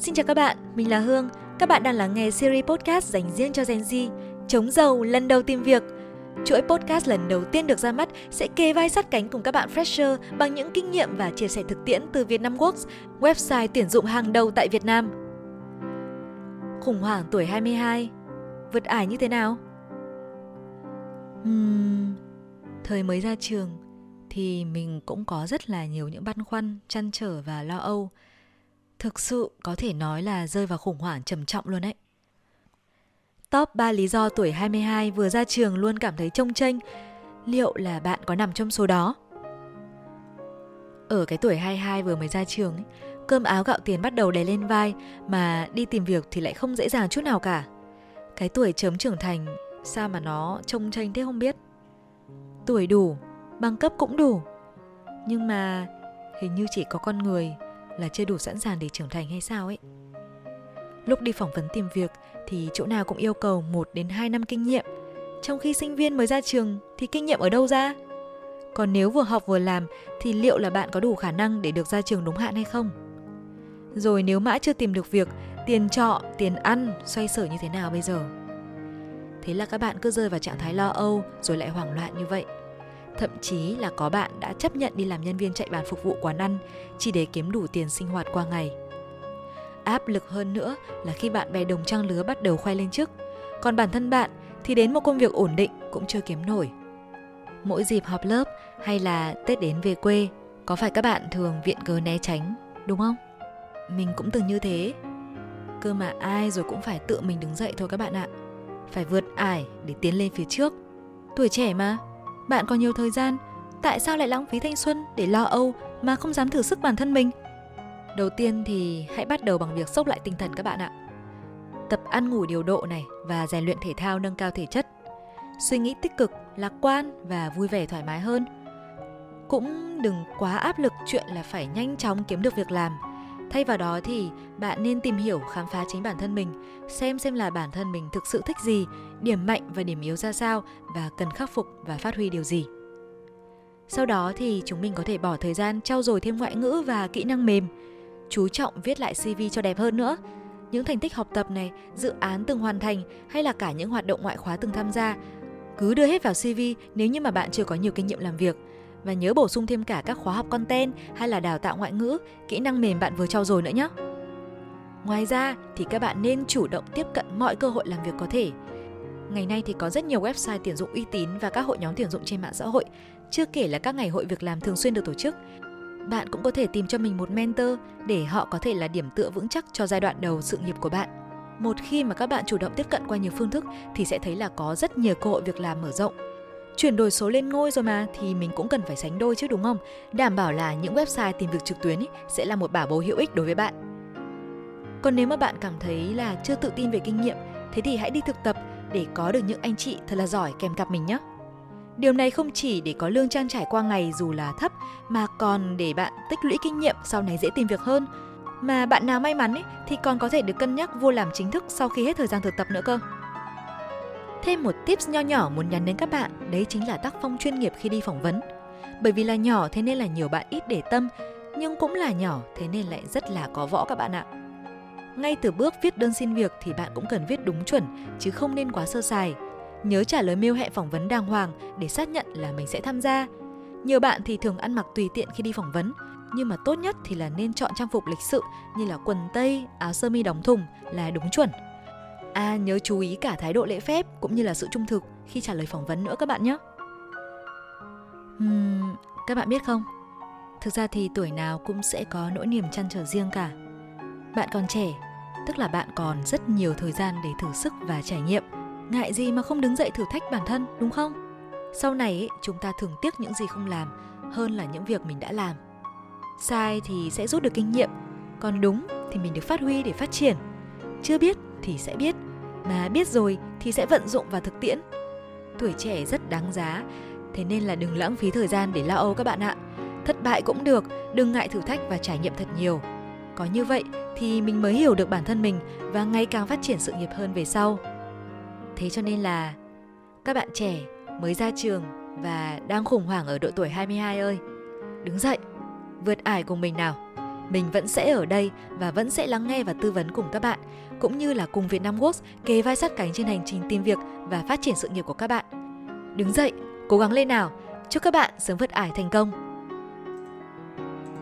Xin chào các bạn, mình là Hương. Các bạn đang lắng nghe series podcast dành riêng cho Gen Z, chống giàu lần đầu tìm việc. Chuỗi podcast lần đầu tiên được ra mắt sẽ kề vai sát cánh cùng các bạn fresher bằng những kinh nghiệm và chia sẻ thực tiễn từ Vietnam Works, website tuyển dụng hàng đầu tại Việt Nam. Khủng hoảng tuổi 22 Vượt ải như thế nào? Uhm, thời mới ra trường thì mình cũng có rất là nhiều những băn khoăn, chăn trở và lo âu – Thực sự có thể nói là rơi vào khủng hoảng trầm trọng luôn đấy. Top 3 lý do tuổi 22 vừa ra trường luôn cảm thấy trông tranh, liệu là bạn có nằm trong số đó? Ở cái tuổi 22 vừa mới ra trường ấy, cơm áo gạo tiền bắt đầu đè lên vai mà đi tìm việc thì lại không dễ dàng chút nào cả. Cái tuổi chớm trưởng thành sao mà nó trông tranh thế không biết. Tuổi đủ, bằng cấp cũng đủ. Nhưng mà hình như chỉ có con người là chưa đủ sẵn sàng để trưởng thành hay sao ấy. Lúc đi phỏng vấn tìm việc thì chỗ nào cũng yêu cầu 1 đến 2 năm kinh nghiệm, trong khi sinh viên mới ra trường thì kinh nghiệm ở đâu ra? Còn nếu vừa học vừa làm thì liệu là bạn có đủ khả năng để được ra trường đúng hạn hay không? Rồi nếu mãi chưa tìm được việc, tiền trọ, tiền ăn, xoay sở như thế nào bây giờ? Thế là các bạn cứ rơi vào trạng thái lo âu rồi lại hoảng loạn như vậy. Thậm chí là có bạn đã chấp nhận đi làm nhân viên chạy bàn phục vụ quán ăn chỉ để kiếm đủ tiền sinh hoạt qua ngày. Áp lực hơn nữa là khi bạn bè đồng trang lứa bắt đầu khoe lên chức, còn bản thân bạn thì đến một công việc ổn định cũng chưa kiếm nổi. Mỗi dịp họp lớp hay là Tết đến về quê, có phải các bạn thường viện cớ né tránh, đúng không? Mình cũng từng như thế. Cơ mà ai rồi cũng phải tự mình đứng dậy thôi các bạn ạ. Phải vượt ải để tiến lên phía trước. Tuổi trẻ mà, bạn còn nhiều thời gian, tại sao lại lãng phí thanh xuân để lo âu mà không dám thử sức bản thân mình? Đầu tiên thì hãy bắt đầu bằng việc sốc lại tinh thần các bạn ạ. Tập ăn ngủ điều độ này và rèn luyện thể thao nâng cao thể chất. Suy nghĩ tích cực, lạc quan và vui vẻ thoải mái hơn. Cũng đừng quá áp lực chuyện là phải nhanh chóng kiếm được việc làm. Thay vào đó thì bạn nên tìm hiểu khám phá chính bản thân mình, xem xem là bản thân mình thực sự thích gì, điểm mạnh và điểm yếu ra sao và cần khắc phục và phát huy điều gì. Sau đó thì chúng mình có thể bỏ thời gian trau dồi thêm ngoại ngữ và kỹ năng mềm, chú trọng viết lại CV cho đẹp hơn nữa. Những thành tích học tập này, dự án từng hoàn thành hay là cả những hoạt động ngoại khóa từng tham gia, cứ đưa hết vào CV nếu như mà bạn chưa có nhiều kinh nghiệm làm việc và nhớ bổ sung thêm cả các khóa học content hay là đào tạo ngoại ngữ, kỹ năng mềm bạn vừa trau dồi nữa nhé. Ngoài ra thì các bạn nên chủ động tiếp cận mọi cơ hội làm việc có thể. Ngày nay thì có rất nhiều website tuyển dụng uy tín và các hội nhóm tuyển dụng trên mạng xã hội, chưa kể là các ngày hội việc làm thường xuyên được tổ chức. Bạn cũng có thể tìm cho mình một mentor để họ có thể là điểm tựa vững chắc cho giai đoạn đầu sự nghiệp của bạn. Một khi mà các bạn chủ động tiếp cận qua nhiều phương thức thì sẽ thấy là có rất nhiều cơ hội việc làm mở rộng. Chuyển đổi số lên ngôi rồi mà thì mình cũng cần phải sánh đôi chứ đúng không? Đảm bảo là những website tìm việc trực tuyến ý, sẽ là một bảo bối hữu ích đối với bạn. Còn nếu mà bạn cảm thấy là chưa tự tin về kinh nghiệm, thế thì hãy đi thực tập để có được những anh chị thật là giỏi kèm cặp mình nhé. Điều này không chỉ để có lương trang trải qua ngày dù là thấp mà còn để bạn tích lũy kinh nghiệm sau này dễ tìm việc hơn. Mà bạn nào may mắn ấy, thì còn có thể được cân nhắc vô làm chính thức sau khi hết thời gian thực tập nữa cơ. Thêm một tips nho nhỏ muốn nhắn đến các bạn, đấy chính là tác phong chuyên nghiệp khi đi phỏng vấn. Bởi vì là nhỏ thế nên là nhiều bạn ít để tâm, nhưng cũng là nhỏ thế nên lại rất là có võ các bạn ạ. Ngay từ bước viết đơn xin việc thì bạn cũng cần viết đúng chuẩn chứ không nên quá sơ sài. Nhớ trả lời mail hẹn phỏng vấn đàng hoàng để xác nhận là mình sẽ tham gia. Nhiều bạn thì thường ăn mặc tùy tiện khi đi phỏng vấn, nhưng mà tốt nhất thì là nên chọn trang phục lịch sự như là quần tây, áo sơ mi đóng thùng là đúng chuẩn. À nhớ chú ý cả thái độ lễ phép cũng như là sự trung thực khi trả lời phỏng vấn nữa các bạn nhé. Uhm, các bạn biết không? Thực ra thì tuổi nào cũng sẽ có nỗi niềm chăn trở riêng cả. Bạn còn trẻ, tức là bạn còn rất nhiều thời gian để thử sức và trải nghiệm. Ngại gì mà không đứng dậy thử thách bản thân, đúng không? Sau này ấy, chúng ta thường tiếc những gì không làm hơn là những việc mình đã làm. Sai thì sẽ rút được kinh nghiệm, còn đúng thì mình được phát huy để phát triển. Chưa biết thì sẽ biết, mà biết rồi thì sẽ vận dụng vào thực tiễn. Tuổi trẻ rất đáng giá, thế nên là đừng lãng phí thời gian để lo âu các bạn ạ. Thất bại cũng được, đừng ngại thử thách và trải nghiệm thật nhiều. Có như vậy thì mình mới hiểu được bản thân mình và ngày càng phát triển sự nghiệp hơn về sau. Thế cho nên là các bạn trẻ mới ra trường và đang khủng hoảng ở độ tuổi 22 ơi, đứng dậy, vượt ải cùng mình nào mình vẫn sẽ ở đây và vẫn sẽ lắng nghe và tư vấn cùng các bạn, cũng như là cùng Việt Nam Works kề vai sát cánh trên hành trình tìm việc và phát triển sự nghiệp của các bạn. Đứng dậy, cố gắng lên nào. Chúc các bạn sớm vượt ải thành công.